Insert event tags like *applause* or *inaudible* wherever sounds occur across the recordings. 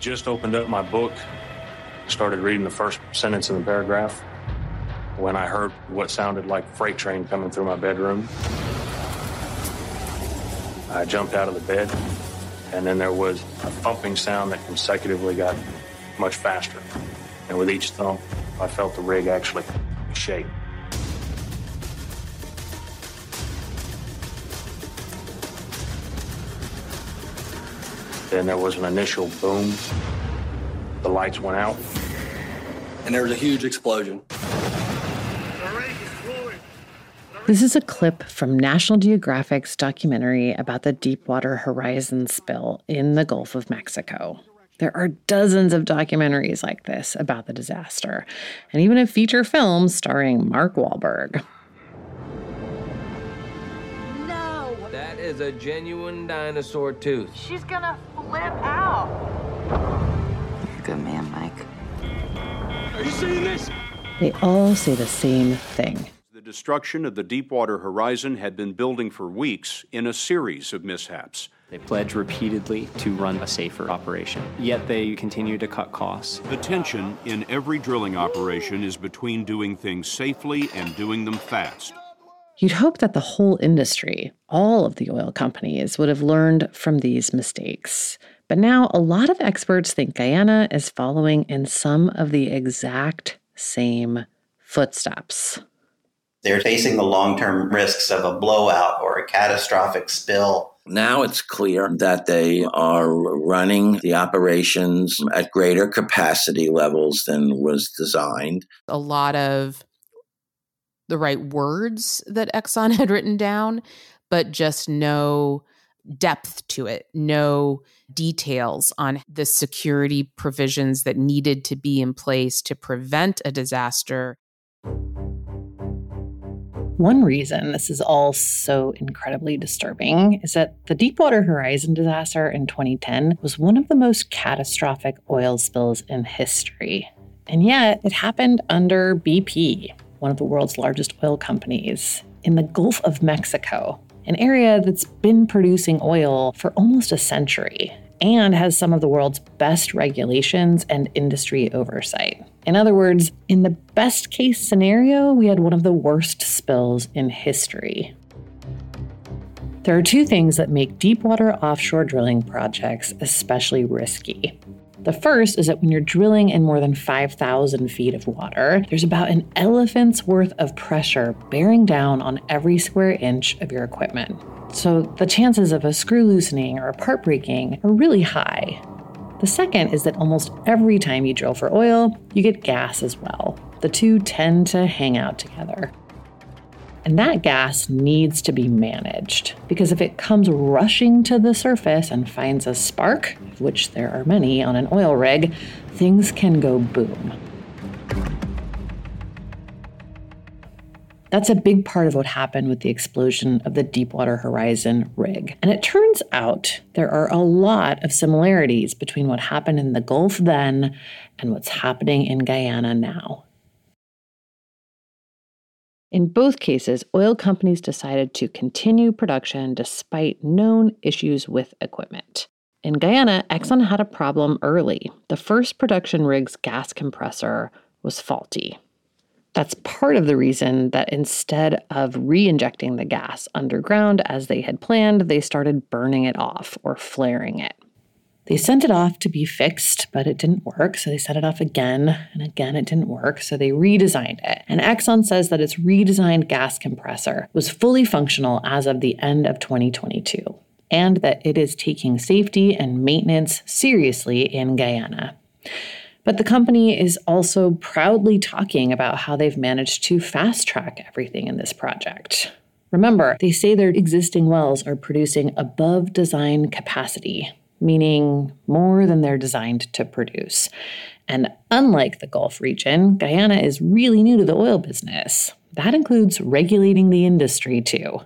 just opened up my book, started reading the first sentence in the paragraph when I heard what sounded like freight train coming through my bedroom. I jumped out of the bed, and then there was a thumping sound that consecutively got much faster. And with each thump, I felt the rig actually shake. Then there was an initial boom. The lights went out. And there was a huge explosion. This is a clip from National Geographic's documentary about the Deepwater Horizon spill in the Gulf of Mexico. There are dozens of documentaries like this about the disaster, and even a feature film starring Mark Wahlberg. Is a genuine dinosaur tooth. She's gonna flip out. You're a good man, Mike. Are you seeing this? They all say the same thing. The destruction of the Deepwater Horizon had been building for weeks in a series of mishaps. They pledged repeatedly to run a safer operation, yet they continue to cut costs. The tension in every drilling operation is between doing things safely and doing them fast. You'd hope that the whole industry, all of the oil companies, would have learned from these mistakes. But now a lot of experts think Guyana is following in some of the exact same footsteps. They're facing the long term risks of a blowout or a catastrophic spill. Now it's clear that they are running the operations at greater capacity levels than was designed. A lot of the right words that Exxon *laughs* had written down, but just no depth to it, no details on the security provisions that needed to be in place to prevent a disaster. One reason this is all so incredibly disturbing is that the Deepwater Horizon disaster in 2010 was one of the most catastrophic oil spills in history. And yet, it happened under BP, one of the world's largest oil companies, in the Gulf of Mexico, an area that's been producing oil for almost a century and has some of the world's best regulations and industry oversight. In other words, in the best case scenario, we had one of the worst spills in history. There are two things that make deepwater offshore drilling projects especially risky. The first is that when you're drilling in more than 5,000 feet of water, there's about an elephant's worth of pressure bearing down on every square inch of your equipment. So the chances of a screw loosening or a part breaking are really high. The second is that almost every time you drill for oil, you get gas as well. The two tend to hang out together. And that gas needs to be managed because if it comes rushing to the surface and finds a spark, which there are many on an oil rig, things can go boom. That's a big part of what happened with the explosion of the Deepwater Horizon rig. And it turns out there are a lot of similarities between what happened in the Gulf then and what's happening in Guyana now. In both cases, oil companies decided to continue production despite known issues with equipment. In Guyana, Exxon had a problem early. The first production rig's gas compressor was faulty. That's part of the reason that instead of re injecting the gas underground as they had planned, they started burning it off or flaring it. They sent it off to be fixed, but it didn't work. So they sent it off again, and again it didn't work. So they redesigned it. And Exxon says that its redesigned gas compressor was fully functional as of the end of 2022, and that it is taking safety and maintenance seriously in Guyana. But the company is also proudly talking about how they've managed to fast track everything in this project. Remember, they say their existing wells are producing above design capacity, meaning more than they're designed to produce. And unlike the Gulf region, Guyana is really new to the oil business. That includes regulating the industry too.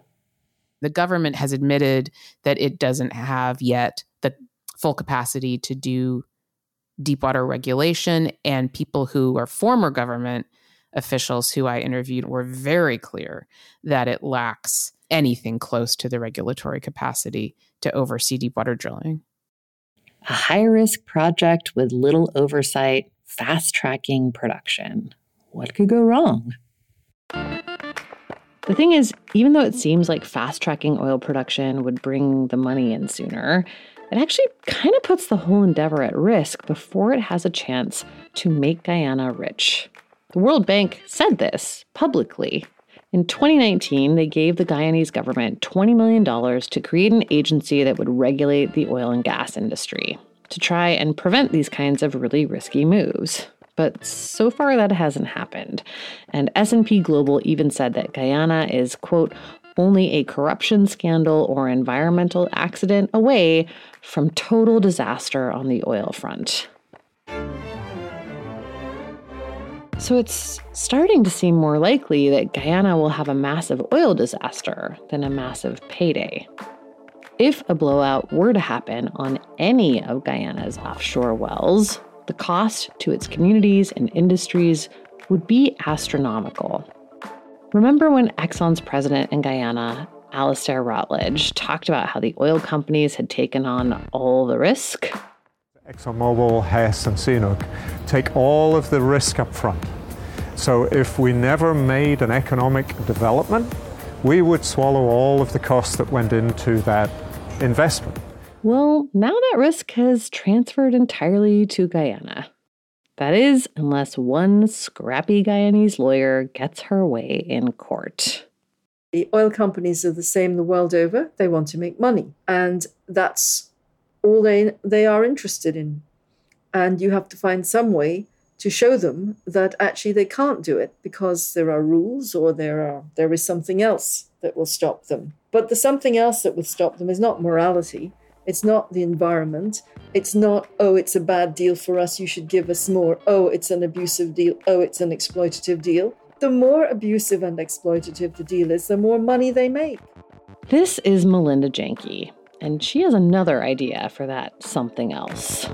The government has admitted that it doesn't have yet the full capacity to do deepwater regulation, and people who are former government officials who I interviewed were very clear that it lacks anything close to the regulatory capacity to oversee deepwater drilling. A high risk project with little oversight, fast tracking production. What could go wrong? The thing is, even though it seems like fast tracking oil production would bring the money in sooner, it actually kind of puts the whole endeavor at risk before it has a chance to make Guyana rich. The World Bank said this publicly. In 2019, they gave the Guyanese government $20 million to create an agency that would regulate the oil and gas industry to try and prevent these kinds of really risky moves. But so far that hasn't happened. And S&P Global even said that Guyana is quote only a corruption scandal or environmental accident away from total disaster on the oil front. So it's starting to seem more likely that Guyana will have a massive oil disaster than a massive payday. If a blowout were to happen on any of Guyana's offshore wells, the cost to its communities and industries would be astronomical. Remember when Exxon's president in Guyana, Alastair Routledge, talked about how the oil companies had taken on all the risk? ExxonMobil, Hess, and CNOOC take all of the risk up front. So if we never made an economic development, we would swallow all of the costs that went into that investment. Well, now that risk has transferred entirely to Guyana. That is, unless one scrappy Guyanese lawyer gets her way in court. The oil companies are the same the world over. They want to make money. And that's all they, they are interested in. And you have to find some way to show them that actually they can't do it because there are rules or there are there is something else that will stop them. But the something else that will stop them is not morality. It's not the environment. It's not, oh, it's a bad deal for us, you should give us more. Oh, it's an abusive deal. Oh, it's an exploitative deal. The more abusive and exploitative the deal is, the more money they make. This is Melinda Janki, and she has another idea for that something else.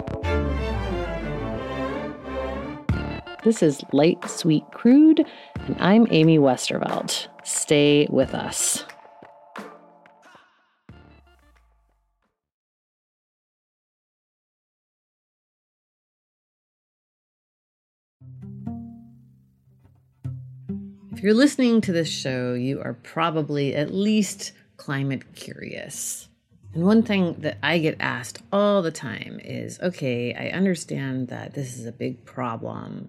This is Light, Sweet, Crude, and I'm Amy Westervelt. Stay with us. If you're listening to this show, you are probably at least climate curious. And one thing that I get asked all the time is okay, I understand that this is a big problem.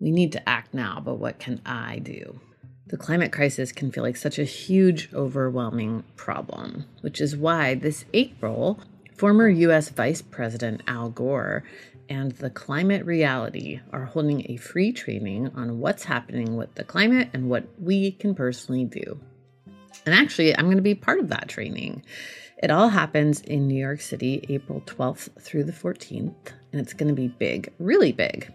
We need to act now, but what can I do? The climate crisis can feel like such a huge, overwhelming problem, which is why this April, former US Vice President Al Gore and the Climate Reality are holding a free training on what's happening with the climate and what we can personally do. And actually, I'm going to be part of that training. It all happens in New York City, April 12th through the 14th, and it's going to be big, really big.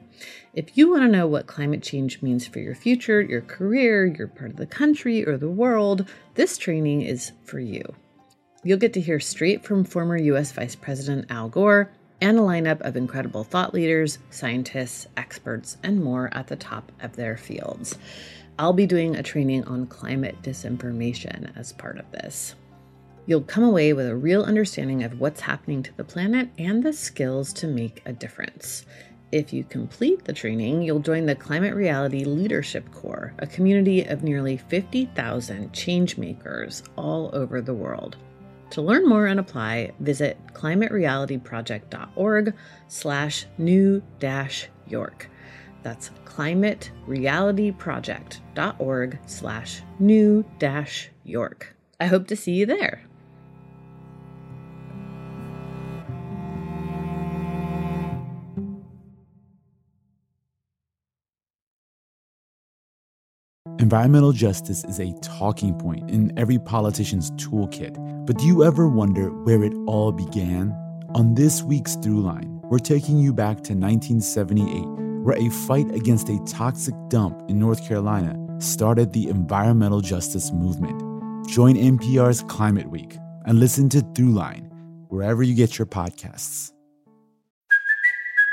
If you want to know what climate change means for your future, your career, your part of the country, or the world, this training is for you. You'll get to hear straight from former US Vice President Al Gore and a lineup of incredible thought leaders, scientists, experts, and more at the top of their fields. I'll be doing a training on climate disinformation as part of this. You'll come away with a real understanding of what's happening to the planet and the skills to make a difference. If you complete the training, you'll join the Climate Reality Leadership Corps, a community of nearly 50,000 changemakers all over the world. To learn more and apply, visit climaterealityproject.org slash new dash York. That's climaterealityproject.org slash new dash York. I hope to see you there. Environmental justice is a talking point in every politician's toolkit. But do you ever wonder where it all began? On this week's Throughline, we're taking you back to 1978, where a fight against a toxic dump in North Carolina started the environmental justice movement. Join NPR's Climate Week and listen to Throughline wherever you get your podcasts.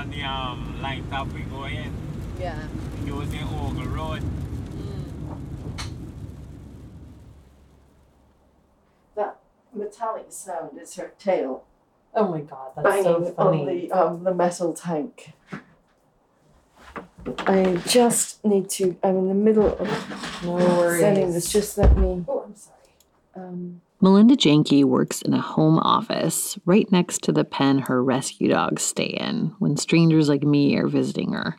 On the um, line top we go in, Yeah. using Ogle Road. That metallic sound is her tail Oh my god, that's banging so funny. on the um, the metal tank. I just need to. I'm in the middle of No worries. sending this. Just let me. Oh, I'm sorry. Um, Melinda Janki works in a home office right next to the pen her rescue dogs stay in when strangers like me are visiting her.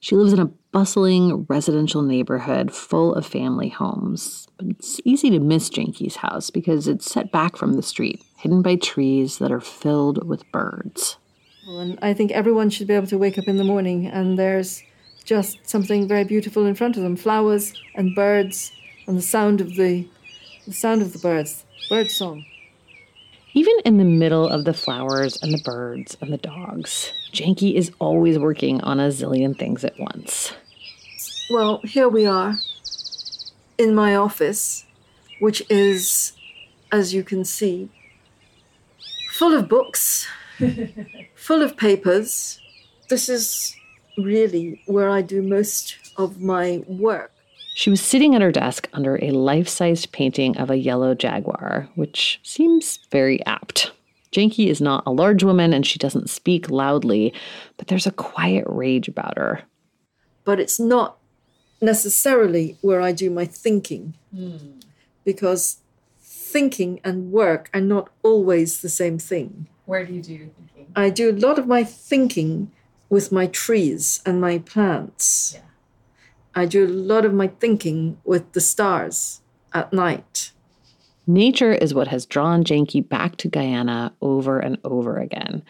She lives in a bustling residential neighborhood full of family homes, but it's easy to miss Janki's house because it's set back from the street, hidden by trees that are filled with birds. well, and I think everyone should be able to wake up in the morning and there's just something very beautiful in front of them: flowers and birds, and the sound of the, the sound of the birds, bird song. Even in the middle of the flowers and the birds and the dogs, Janki is always working on a zillion things at once. Well, here we are in my office, which is, as you can see, full of books, *laughs* full of papers. This is really where I do most of my work. She was sitting at her desk under a life sized painting of a yellow jaguar, which seems very apt. Janki is not a large woman and she doesn't speak loudly, but there's a quiet rage about her. But it's not necessarily where I do my thinking, hmm. because thinking and work are not always the same thing. Where do you do your thinking? I do a lot of my thinking with my trees and my plants. I do a lot of my thinking with the stars at night. Nature is what has drawn Janki back to Guyana over and over again.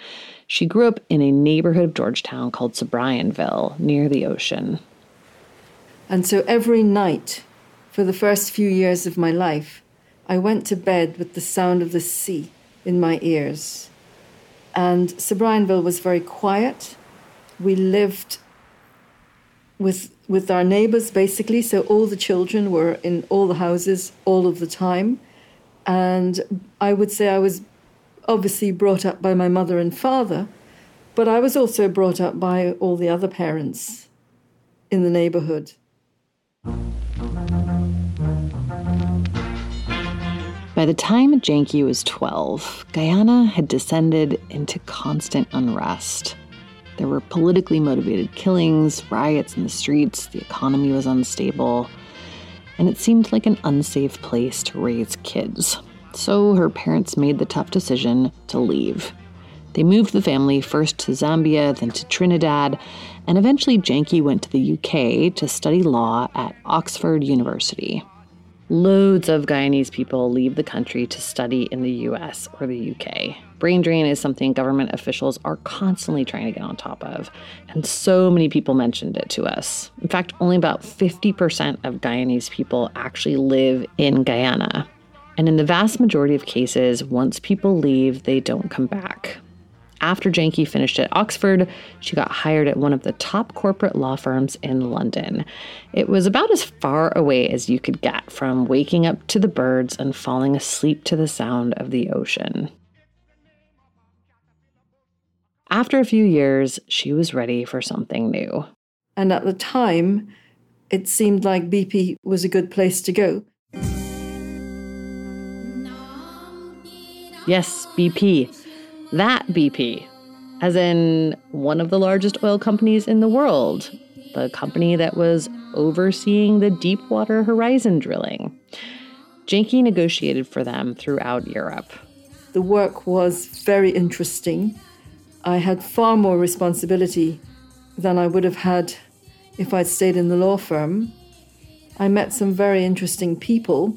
She grew up in a neighborhood of Georgetown called Subryanville, near the ocean. And so every night, for the first few years of my life, I went to bed with the sound of the sea in my ears. And Subryanville was very quiet. We lived with with our neighbors basically, so all the children were in all the houses all of the time. And I would say I was obviously brought up by my mother and father, but I was also brought up by all the other parents in the neighborhood. By the time Janki was 12, Guyana had descended into constant unrest. There were politically motivated killings, riots in the streets, the economy was unstable, and it seemed like an unsafe place to raise kids. So her parents made the tough decision to leave. They moved the family first to Zambia, then to Trinidad, and eventually Janki went to the UK to study law at Oxford University. Loads of Guyanese people leave the country to study in the US or the UK. Brain drain is something government officials are constantly trying to get on top of, and so many people mentioned it to us. In fact, only about 50% of Guyanese people actually live in Guyana. And in the vast majority of cases, once people leave, they don't come back. After Janki finished at Oxford, she got hired at one of the top corporate law firms in London. It was about as far away as you could get from waking up to the birds and falling asleep to the sound of the ocean. After a few years, she was ready for something new. And at the time, it seemed like BP was a good place to go. Yes, BP. That BP. As in one of the largest oil companies in the world, the company that was overseeing the Deepwater Horizon drilling. Janki negotiated for them throughout Europe. The work was very interesting. I had far more responsibility than I would have had if I'd stayed in the law firm. I met some very interesting people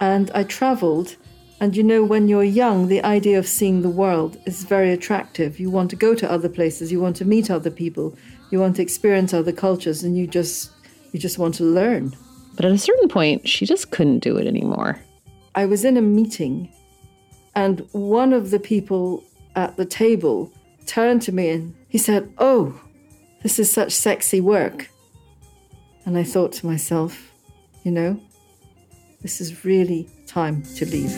and I traveled. And you know, when you're young, the idea of seeing the world is very attractive. You want to go to other places, you want to meet other people, you want to experience other cultures, and you just you just want to learn. But at a certain point, she just couldn't do it anymore. I was in a meeting, and one of the people at the table turned to me and he said, Oh, this is such sexy work. And I thought to myself, you know, this is really time to leave.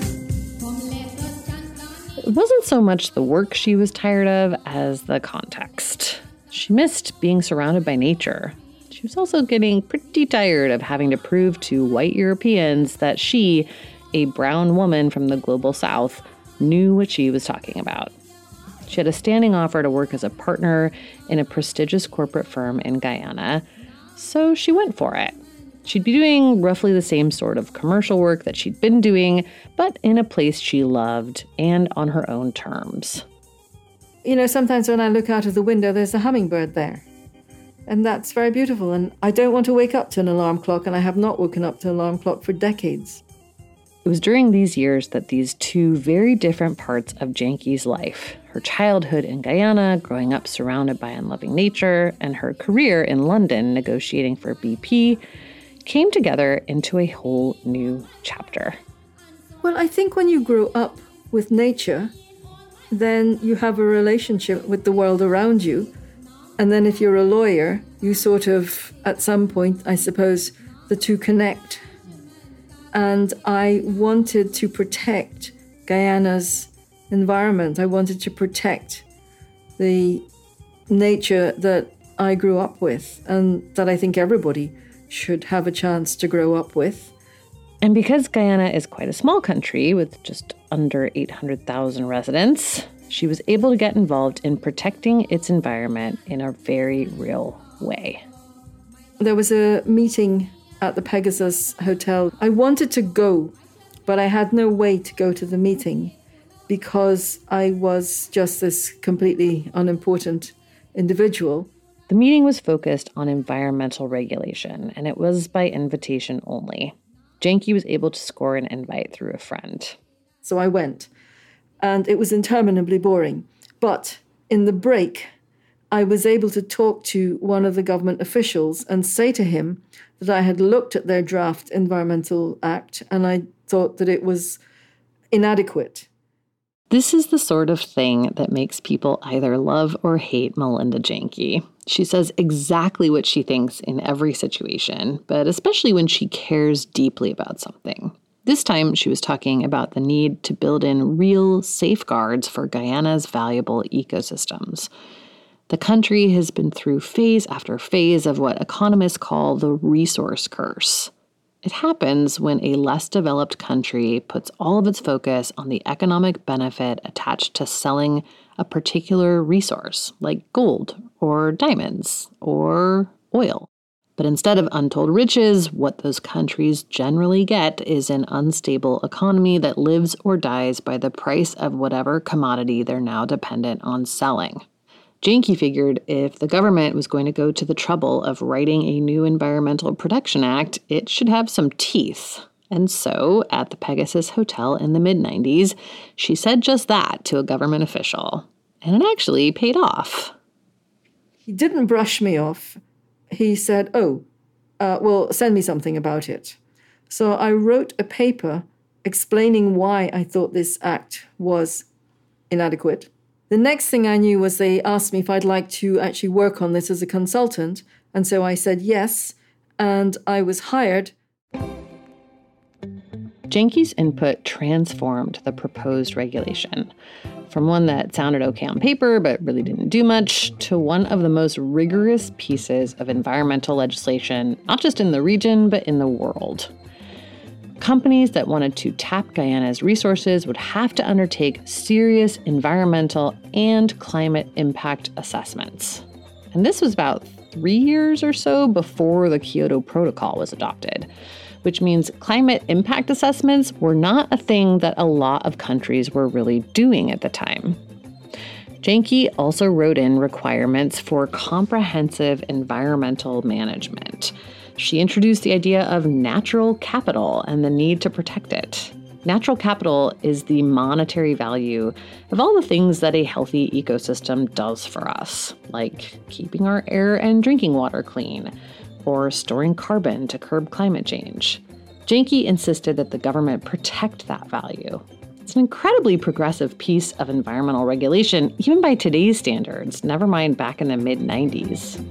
It wasn't so much the work she was tired of as the context. She missed being surrounded by nature. She was also getting pretty tired of having to prove to white Europeans that she, a brown woman from the global south, knew what she was talking about. She had a standing offer to work as a partner in a prestigious corporate firm in Guyana, so she went for it. She'd be doing roughly the same sort of commercial work that she'd been doing, but in a place she loved and on her own terms. You know, sometimes when I look out of the window, there's a hummingbird there. And that's very beautiful. And I don't want to wake up to an alarm clock, and I have not woken up to an alarm clock for decades. It was during these years that these two very different parts of Janki's life her childhood in Guyana, growing up surrounded by unloving nature, and her career in London negotiating for BP came together into a whole new chapter. Well, I think when you grow up with nature, then you have a relationship with the world around you. And then if you're a lawyer, you sort of, at some point, I suppose, the two connect. And I wanted to protect Guyana's environment. I wanted to protect the nature that I grew up with and that I think everybody should have a chance to grow up with. And because Guyana is quite a small country with just under 800,000 residents, she was able to get involved in protecting its environment in a very real way. There was a meeting at the Pegasus Hotel. I wanted to go, but I had no way to go to the meeting because I was just this completely unimportant individual. The meeting was focused on environmental regulation, and it was by invitation only. Janki was able to score an invite through a friend. So I went, and it was interminably boring. But in the break, I was able to talk to one of the government officials and say to him that I had looked at their draft Environmental Act and I thought that it was inadequate. This is the sort of thing that makes people either love or hate Melinda Janki. She says exactly what she thinks in every situation, but especially when she cares deeply about something. This time, she was talking about the need to build in real safeguards for Guyana's valuable ecosystems. The country has been through phase after phase of what economists call the resource curse. It happens when a less developed country puts all of its focus on the economic benefit attached to selling a particular resource, like gold or diamonds or oil. But instead of untold riches, what those countries generally get is an unstable economy that lives or dies by the price of whatever commodity they're now dependent on selling. Janki figured if the government was going to go to the trouble of writing a new Environmental Protection Act, it should have some teeth. And so, at the Pegasus Hotel in the mid 90s, she said just that to a government official. And it actually paid off. He didn't brush me off. He said, Oh, uh, well, send me something about it. So I wrote a paper explaining why I thought this act was inadequate the next thing I knew was they asked me if I'd like to actually work on this as a consultant. And so I said yes, and I was hired. Janki's input transformed the proposed regulation from one that sounded okay on paper but really didn't do much to one of the most rigorous pieces of environmental legislation, not just in the region, but in the world. Companies that wanted to tap Guyana's resources would have to undertake serious environmental and climate impact assessments. And this was about three years or so before the Kyoto Protocol was adopted, which means climate impact assessments were not a thing that a lot of countries were really doing at the time. Janki also wrote in requirements for comprehensive environmental management. She introduced the idea of natural capital and the need to protect it. Natural capital is the monetary value of all the things that a healthy ecosystem does for us, like keeping our air and drinking water clean, or storing carbon to curb climate change. Janki insisted that the government protect that value. It's an incredibly progressive piece of environmental regulation, even by today's standards, never mind back in the mid 90s.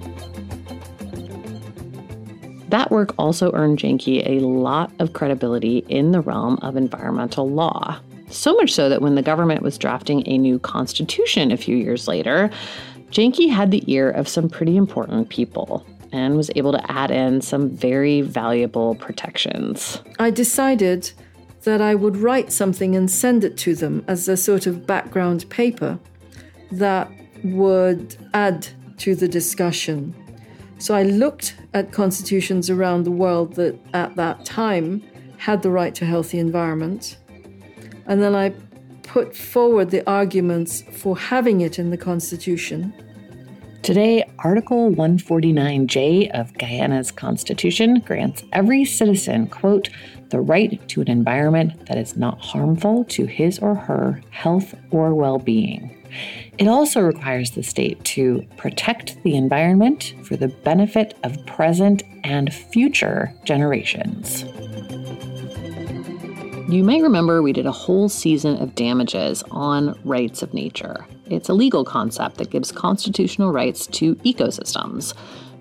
That work also earned Janki a lot of credibility in the realm of environmental law. So much so that when the government was drafting a new constitution a few years later, Janki had the ear of some pretty important people and was able to add in some very valuable protections. I decided that I would write something and send it to them as a sort of background paper that would add to the discussion. So I looked at constitutions around the world that at that time had the right to healthy environment. And then I put forward the arguments for having it in the constitution. Today, Article 149J of Guyana's constitution grants every citizen, quote, the right to an environment that is not harmful to his or her health or well being. It also requires the state to protect the environment for the benefit of present and future generations. You may remember we did a whole season of damages on rights of nature. It's a legal concept that gives constitutional rights to ecosystems,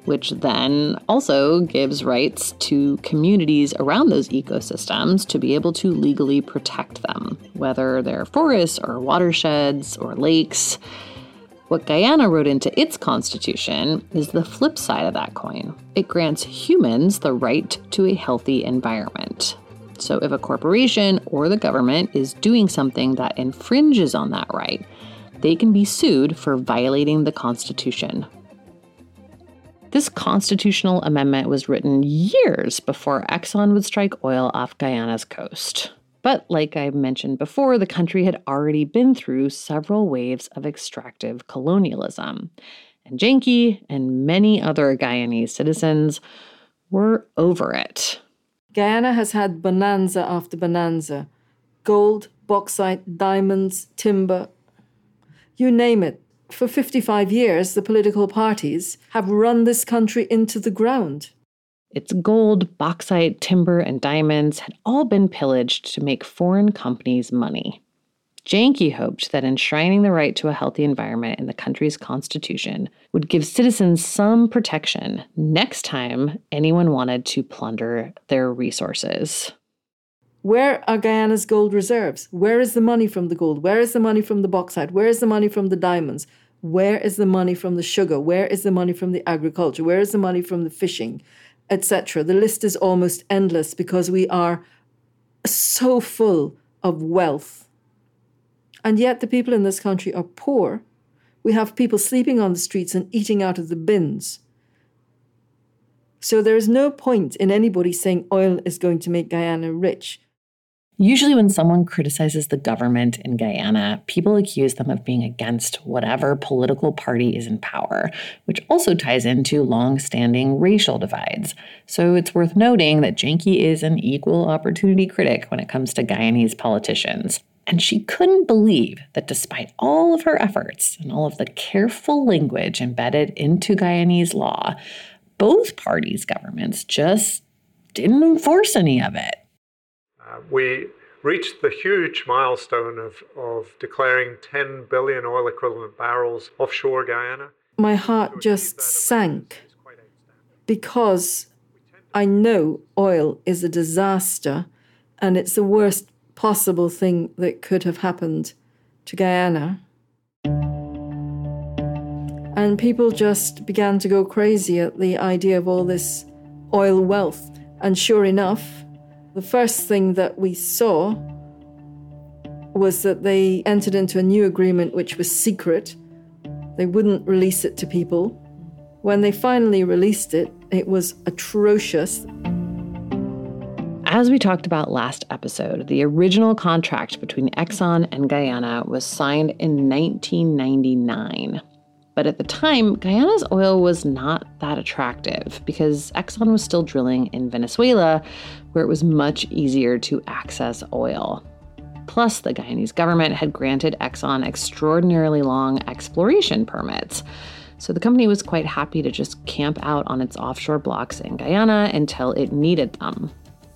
which then also gives rights to communities around those ecosystems to be able to legally protect them, whether they're forests or watersheds or lakes. What Guyana wrote into its constitution is the flip side of that coin. It grants humans the right to a healthy environment. So if a corporation or the government is doing something that infringes on that right, they can be sued for violating the Constitution. This constitutional amendment was written years before Exxon would strike oil off Guyana's coast. But like I mentioned before, the country had already been through several waves of extractive colonialism. And Janki and many other Guyanese citizens were over it. Guyana has had bonanza after bonanza gold, bauxite, diamonds, timber, you name it. For 55 years, the political parties have run this country into the ground. Its gold, bauxite, timber, and diamonds had all been pillaged to make foreign companies money. Janki hoped that enshrining the right to a healthy environment in the country's constitution would give citizens some protection next time anyone wanted to plunder their resources. Where are Guyana's gold reserves? Where is the money from the gold? Where is the money from the bauxite? Where is the money from the diamonds? Where is the money from the sugar? Where is the money from the agriculture? Where is the money from the fishing, etc.? The list is almost endless because we are so full of wealth. And yet the people in this country are poor. We have people sleeping on the streets and eating out of the bins. So there is no point in anybody saying oil is going to make Guyana rich. Usually, when someone criticizes the government in Guyana, people accuse them of being against whatever political party is in power, which also ties into long standing racial divides. So it's worth noting that Janki is an equal opportunity critic when it comes to Guyanese politicians. And she couldn't believe that despite all of her efforts and all of the careful language embedded into Guyanese law, both parties' governments just didn't enforce any of it. We reached the huge milestone of, of declaring 10 billion oil equivalent barrels offshore Guyana. My heart just sank because I know oil is a disaster and it's the worst possible thing that could have happened to Guyana. And people just began to go crazy at the idea of all this oil wealth. And sure enough, the first thing that we saw was that they entered into a new agreement which was secret. They wouldn't release it to people. When they finally released it, it was atrocious. As we talked about last episode, the original contract between Exxon and Guyana was signed in 1999. But at the time, Guyana's oil was not that attractive because Exxon was still drilling in Venezuela, where it was much easier to access oil. Plus, the Guyanese government had granted Exxon extraordinarily long exploration permits. So the company was quite happy to just camp out on its offshore blocks in Guyana until it needed them.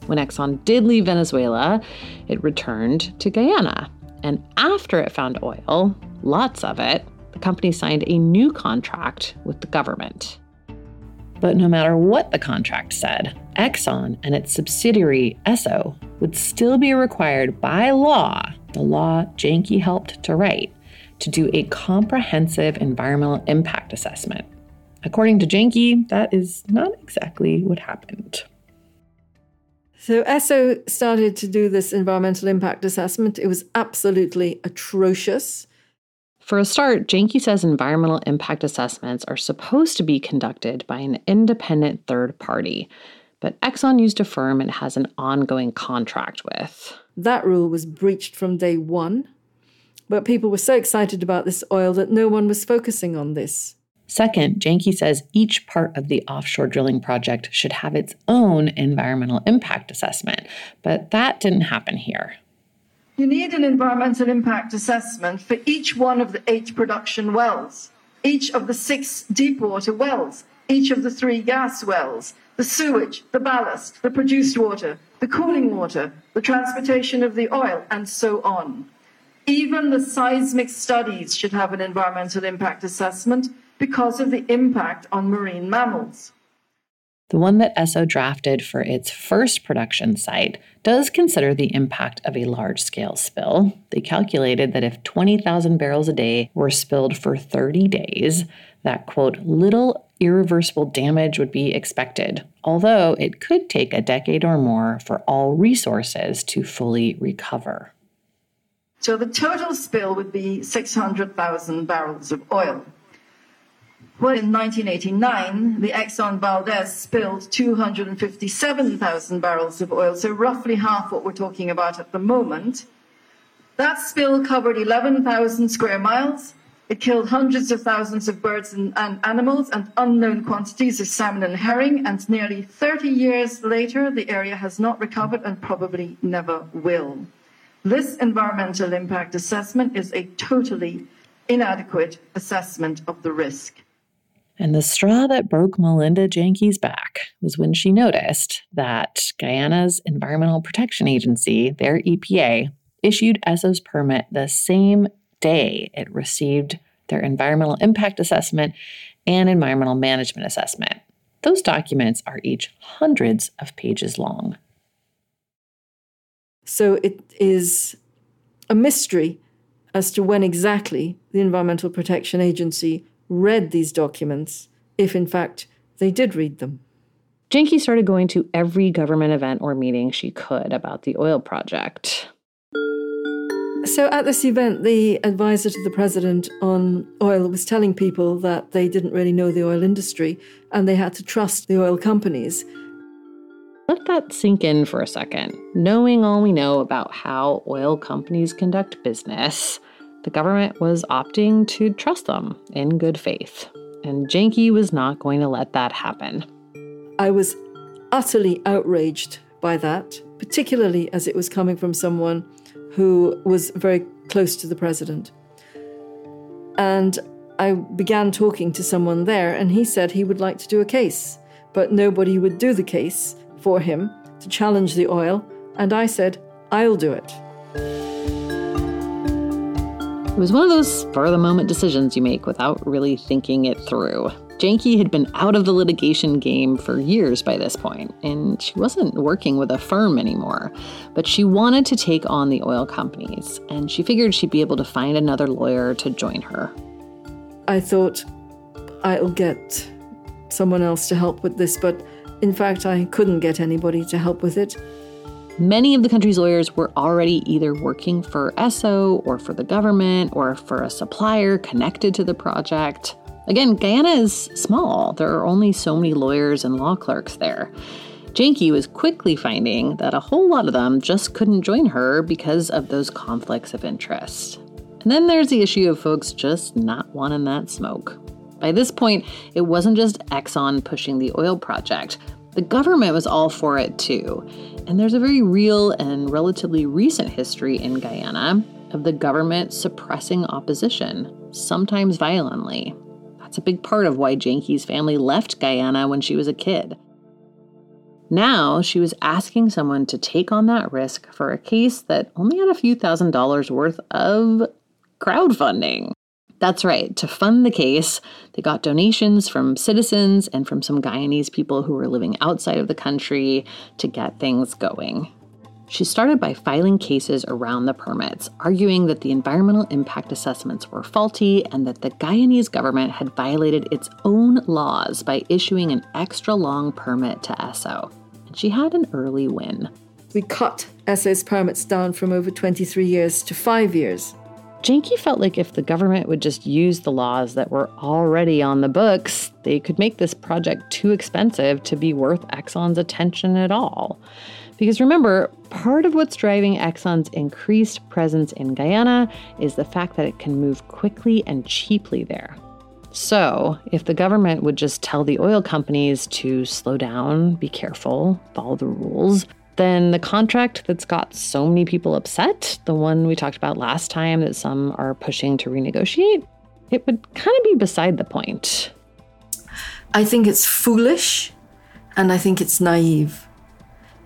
When Exxon did leave Venezuela, it returned to Guyana. And after it found oil, lots of it, the company signed a new contract with the government. But no matter what the contract said, Exxon and its subsidiary, Esso, would still be required by law, the law Janki helped to write, to do a comprehensive environmental impact assessment. According to Janki, that is not exactly what happened. So Esso started to do this environmental impact assessment. It was absolutely atrocious. For a start, Janki says environmental impact assessments are supposed to be conducted by an independent third party, but Exxon used a firm it has an ongoing contract with. That rule was breached from day one, but people were so excited about this oil that no one was focusing on this. Second, Janki says each part of the offshore drilling project should have its own environmental impact assessment, but that didn't happen here. You need an environmental impact assessment for each one of the eight production wells, each of the six deepwater wells, each of the three gas wells, the sewage, the ballast, the produced water, the cooling water, the transportation of the oil, and so on. Even the seismic studies should have an environmental impact assessment because of the impact on marine mammals. The one that Esso drafted for its first production site does consider the impact of a large scale spill. They calculated that if 20,000 barrels a day were spilled for 30 days, that quote, little irreversible damage would be expected, although it could take a decade or more for all resources to fully recover. So the total spill would be 600,000 barrels of oil. Well, in 1989, the Exxon Valdez spilled 257,000 barrels of oil, so roughly half what we're talking about at the moment. That spill covered 11,000 square miles. It killed hundreds of thousands of birds and, and, animals and unknown quantities of salmon and herring. And nearly 30 years later, the area has not recovered and probably never will. This environmental impact assessment is a totally inadequate assessment of the risk. And the straw that broke Melinda Janki's back was when she noticed that Guyana's Environmental Protection Agency, their EPA, issued Esso's permit the same day it received their environmental impact assessment and environmental management assessment. Those documents are each hundreds of pages long. So it is a mystery as to when exactly the Environmental Protection Agency read these documents, if in fact they did read them. Janki started going to every government event or meeting she could about the oil project. So, at this event, the advisor to the president on oil was telling people that they didn't really know the oil industry and they had to trust the oil companies. Let that sink in for a second. Knowing all we know about how oil companies conduct business, the government was opting to trust them in good faith. And Janki was not going to let that happen. I was utterly outraged by that, particularly as it was coming from someone who was very close to the president. And I began talking to someone there, and he said he would like to do a case, but nobody would do the case for him to challenge the oil. And I said, I'll do it. It was one of those spur of the moment decisions you make without really thinking it through. Janki had been out of the litigation game for years by this point, and she wasn't working with a firm anymore. But she wanted to take on the oil companies, and she figured she'd be able to find another lawyer to join her. I thought I'll get someone else to help with this, but in fact, I couldn't get anybody to help with it. Many of the country's lawyers were already either working for Esso or for the government or for a supplier connected to the project. Again, Guyana is small. There are only so many lawyers and law clerks there. Janki was quickly finding that a whole lot of them just couldn't join her because of those conflicts of interest. And then there's the issue of folks just not wanting that smoke. By this point, it wasn't just Exxon pushing the oil project. The government was all for it too. And there's a very real and relatively recent history in Guyana of the government suppressing opposition, sometimes violently. That's a big part of why Janki's family left Guyana when she was a kid. Now she was asking someone to take on that risk for a case that only had a few thousand dollars worth of crowdfunding. That's right, to fund the case, they got donations from citizens and from some Guyanese people who were living outside of the country to get things going. She started by filing cases around the permits, arguing that the environmental impact assessments were faulty and that the Guyanese government had violated its own laws by issuing an extra long permit to Esso. And she had an early win. We cut Esso's permits down from over 23 years to five years. Janki felt like if the government would just use the laws that were already on the books, they could make this project too expensive to be worth Exxon's attention at all. Because remember, part of what's driving Exxon's increased presence in Guyana is the fact that it can move quickly and cheaply there. So, if the government would just tell the oil companies to slow down, be careful, follow the rules, then the contract that's got so many people upset, the one we talked about last time that some are pushing to renegotiate, it would kind of be beside the point. I think it's foolish and I think it's naive.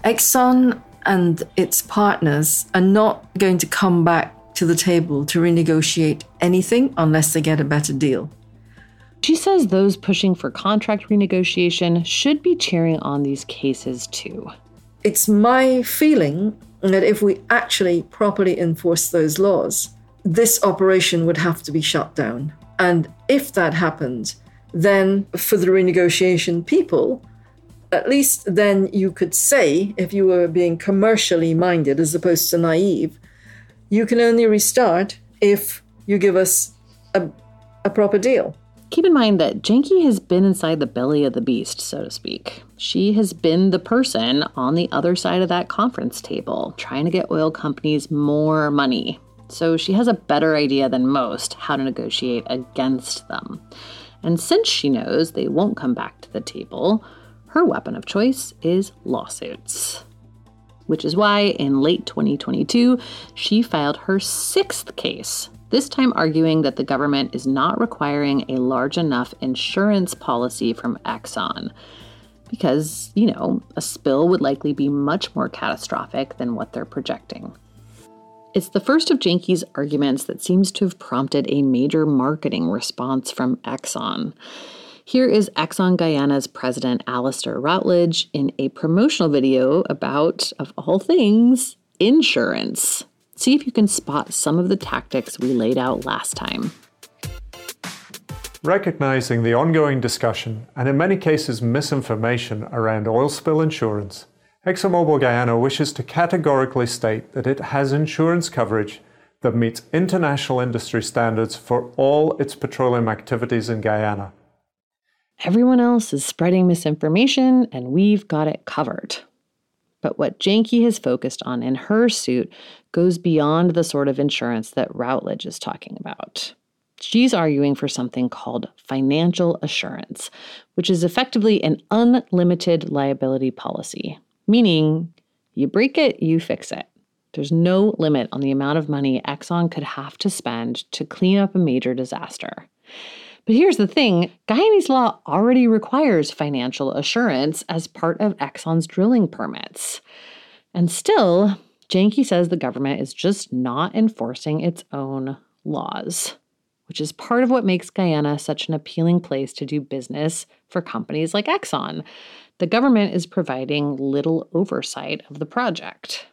Exxon and its partners are not going to come back to the table to renegotiate anything unless they get a better deal. She says those pushing for contract renegotiation should be cheering on these cases too. It's my feeling that if we actually properly enforce those laws, this operation would have to be shut down. And if that happened, then for the renegotiation people, at least then you could say, if you were being commercially minded as opposed to naive, you can only restart if you give us a, a proper deal. Keep in mind that Janki has been inside the belly of the beast, so to speak. She has been the person on the other side of that conference table trying to get oil companies more money. So she has a better idea than most how to negotiate against them. And since she knows they won't come back to the table, her weapon of choice is lawsuits. Which is why in late 2022, she filed her sixth case this time arguing that the government is not requiring a large enough insurance policy from Exxon. Because, you know, a spill would likely be much more catastrophic than what they're projecting. It's the first of Janki's arguments that seems to have prompted a major marketing response from Exxon. Here is Exxon Guyana's president, Alastair Routledge, in a promotional video about, of all things, insurance. See if you can spot some of the tactics we laid out last time. Recognizing the ongoing discussion and in many cases misinformation around oil spill insurance, ExxonMobil Guyana wishes to categorically state that it has insurance coverage that meets international industry standards for all its petroleum activities in Guyana. Everyone else is spreading misinformation, and we've got it covered. But what Janki has focused on in her suit goes beyond the sort of insurance that Routledge is talking about. She's arguing for something called financial assurance, which is effectively an unlimited liability policy, meaning you break it, you fix it. There's no limit on the amount of money Exxon could have to spend to clean up a major disaster. But here's the thing Guyanese law already requires financial assurance as part of Exxon's drilling permits. And still, Janki says the government is just not enforcing its own laws, which is part of what makes Guyana such an appealing place to do business for companies like Exxon. The government is providing little oversight of the project.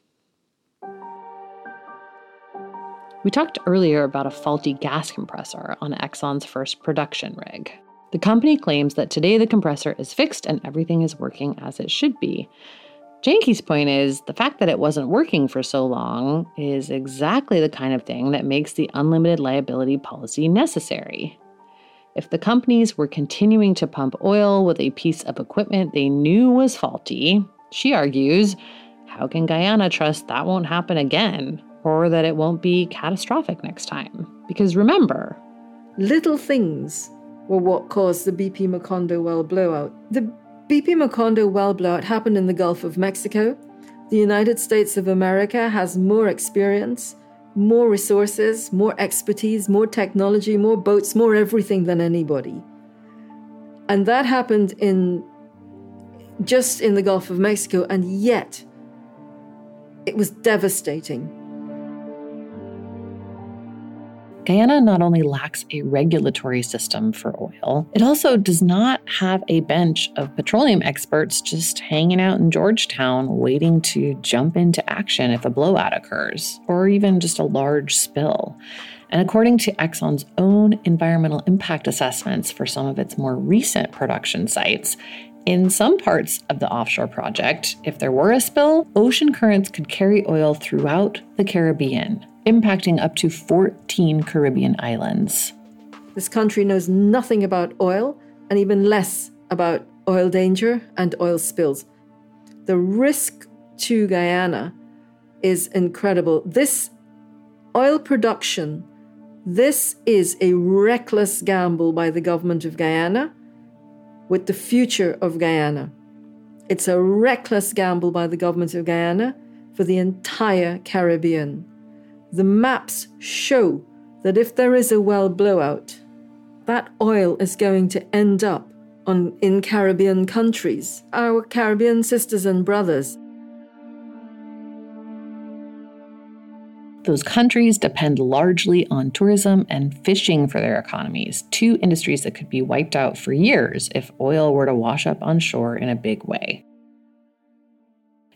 We talked earlier about a faulty gas compressor on Exxon's first production rig. The company claims that today the compressor is fixed and everything is working as it should be. Janki's point is the fact that it wasn't working for so long is exactly the kind of thing that makes the unlimited liability policy necessary. If the companies were continuing to pump oil with a piece of equipment they knew was faulty, She argues how can Guyana trust that won't happen again or that it won't be catastrophic next time? Because remember, little things were what caused the BP Macondo well blowout. The BP Macondo well blowout happened in the Gulf of Mexico. The United States of America has more experience, more resources, more expertise, more technology, more boats, more everything than anybody. And that happened in just in the Gulf of Mexico, and yet it was devastating. Guyana not only lacks a regulatory system for oil, it also does not have a bench of petroleum experts just hanging out in Georgetown waiting to jump into action if a blowout occurs, or even just a large spill. And according to Exxon's own environmental impact assessments for some of its more recent production sites, in some parts of the offshore project, if there were a spill, ocean currents could carry oil throughout the Caribbean, impacting up to 14 Caribbean islands. This country knows nothing about oil and even less about oil danger and oil spills. The risk to Guyana is incredible. This oil production, this is a reckless gamble by the government of Guyana with the future of Guyana. It's a reckless gamble by the government of Guyana for the entire Caribbean. The maps show that if there is a well blowout, that oil is going to end up on, in Caribbean countries, our Caribbean sisters and brothers. Those countries depend largely on tourism and fishing for their economies, two industries that could be wiped out for years if oil were to wash up on shore in a big way.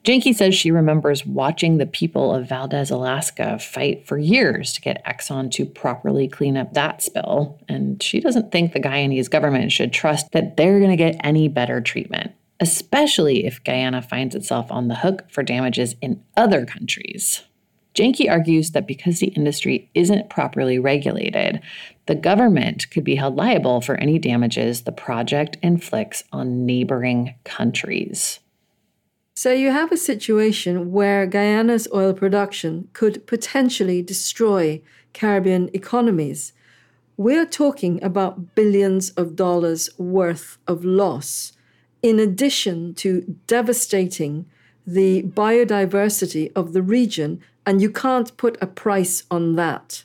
Janki says she remembers watching the people of Valdez, Alaska fight for years to get Exxon to properly clean up that spill, and she doesn't think the Guyanese government should trust that they're going to get any better treatment, especially if Guyana finds itself on the hook for damages in other countries. Janki argues that because the industry isn't properly regulated, the government could be held liable for any damages the project inflicts on neighboring countries. So you have a situation where Guyana's oil production could potentially destroy Caribbean economies. We're talking about billions of dollars worth of loss, in addition to devastating the biodiversity of the region and you can't put a price on that.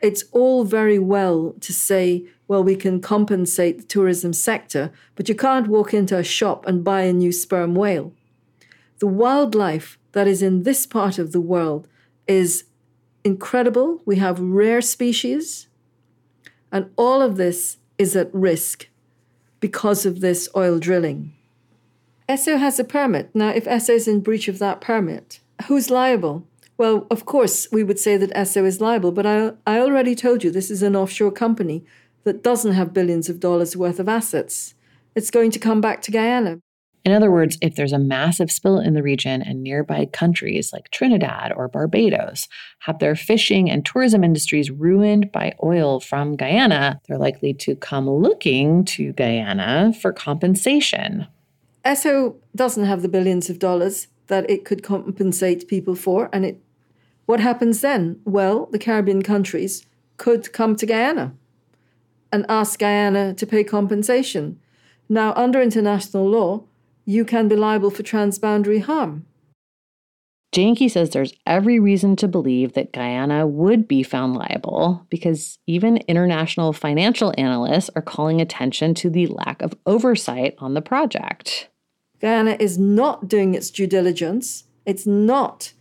It's all very well to say, well, we can compensate the tourism sector, but you can't walk into a shop and buy a new sperm whale. The wildlife that is in this part of the world is incredible. We have rare species, and all of this is at risk because of this oil drilling. Esso has a permit. Now, if Esso is in breach of that permit, who's liable? Well, of course, we would say that Esso is liable, but I, I already told you this is an offshore company that doesn't have billions of dollars worth of assets. It's going to come back to Guyana. In other words, if there's a massive spill in the region and nearby countries like Trinidad or Barbados have their fishing and tourism industries ruined by oil from Guyana, they're likely to come looking to Guyana for compensation. Esso doesn't have the billions of dollars that it could compensate people for, and it what happens then? Well, the Caribbean countries could come to Guyana and ask Guyana to pay compensation. Now, under international law, you can be liable for transboundary harm. Janki says there's every reason to believe that Guyana would be found liable because even international financial analysts are calling attention to the lack of oversight on the project. Guyana is not doing its due diligence. It's not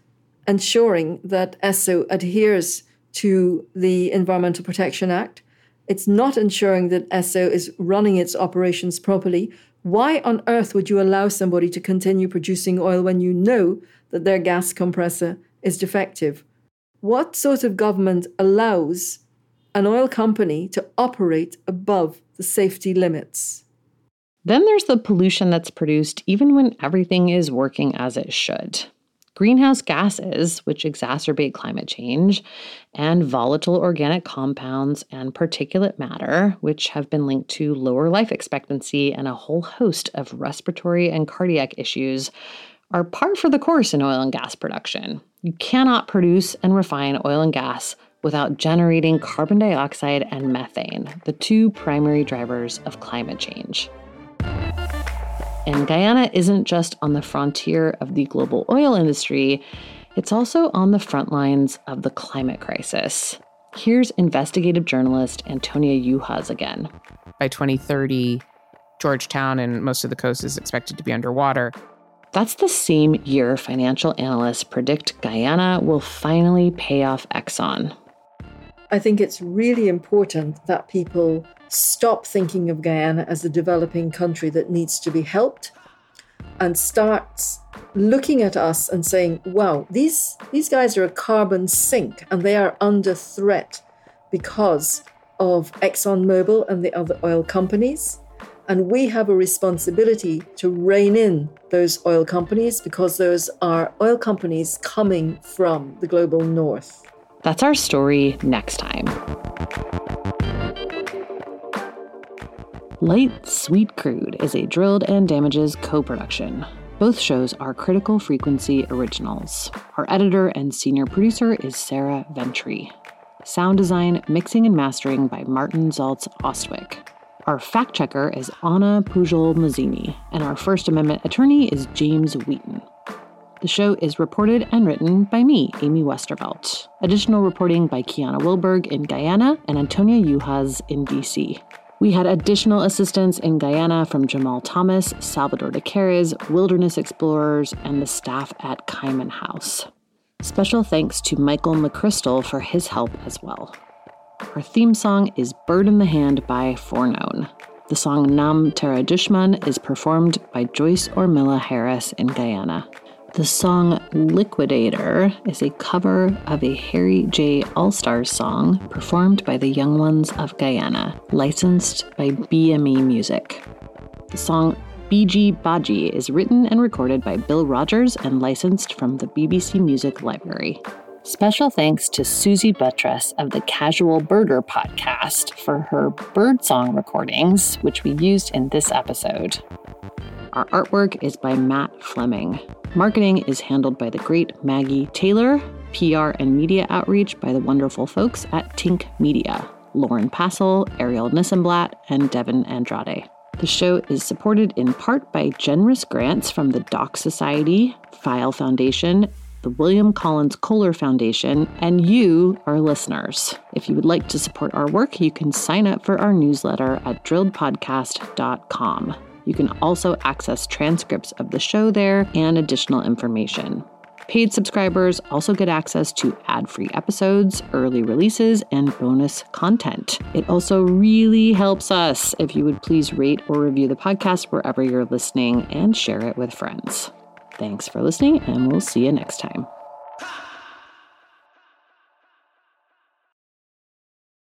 ensuring that Esso adheres to the Environmental Protection Act. It's not ensuring that Esso is running its operations properly. Why on earth would you allow somebody to continue producing oil when you know that their gas compressor is defective? What sort of government allows an oil company to operate above the safety limits? Then there's the pollution that's produced even when everything is working as it should greenhouse gases, which exacerbate climate change, and volatile organic compounds and particulate matter, which have been linked to lower life expectancy and a whole host of respiratory and cardiac issues, are par for the course in oil and gas production. You cannot produce and refine oil and gas without generating carbon dioxide and methane, the two primary drivers of climate change. And Guyana isn't just on the frontier of the global oil industry, it's also on the front lines of the climate crisis. Here's investigative journalist Antonia Juhasz again. By 2030, Georgetown and most of the coast is expected to be underwater. That's the same year financial analysts predict Guyana will finally pay off Exxon. I think it's really important that people stop thinking of Guyana as a developing country that needs to be helped and starts looking at us and saying, wow, these, these guys are a carbon sink and they are under threat because of ExxonMobil and the other oil companies. And we have a responsibility to rein in those oil companies because those are oil companies coming from the global north. That's our story next time. Light Sweet Crude is a Drilled and Damages co production. Both shows are critical frequency originals. Our editor and senior producer is Sarah Ventre. Sound design, mixing, and mastering by Martin Zaltz Austwick. Our fact checker is Anna Pujol Mazzini, and our First Amendment attorney is James Wheaton. The show is reported and written by me, Amy Westervelt. Additional reporting by Kiana Wilburg in Guyana and Antonia Juhasz in DC. We had additional assistance in Guyana from Jamal Thomas, Salvador de Carres, Wilderness Explorers, and the staff at Caiman House. Special thanks to Michael McChrystal for his help as well. Our theme song is Bird in the Hand by Forknown. The song Nam Tara Dushman is performed by Joyce Ormilla Harris in Guyana. The song Liquidator is a cover of a Harry J. All Stars song performed by the Young Ones of Guyana, licensed by BME Music. The song BG Baji is written and recorded by Bill Rogers and licensed from the BBC Music Library. Special thanks to Susie Buttress of the Casual Birder podcast for her birdsong recordings, which we used in this episode. Our artwork is by Matt Fleming. Marketing is handled by the great Maggie Taylor, PR and media outreach by the wonderful folks at Tink Media, Lauren Passel, Ariel Nissenblatt, and Devin Andrade. The show is supported in part by generous grants from the Doc Society, File Foundation, the William Collins Kohler Foundation, and you, our listeners. If you would like to support our work, you can sign up for our newsletter at drilledpodcast.com. You can also access transcripts of the show there and additional information. Paid subscribers also get access to ad free episodes, early releases, and bonus content. It also really helps us if you would please rate or review the podcast wherever you're listening and share it with friends. Thanks for listening, and we'll see you next time.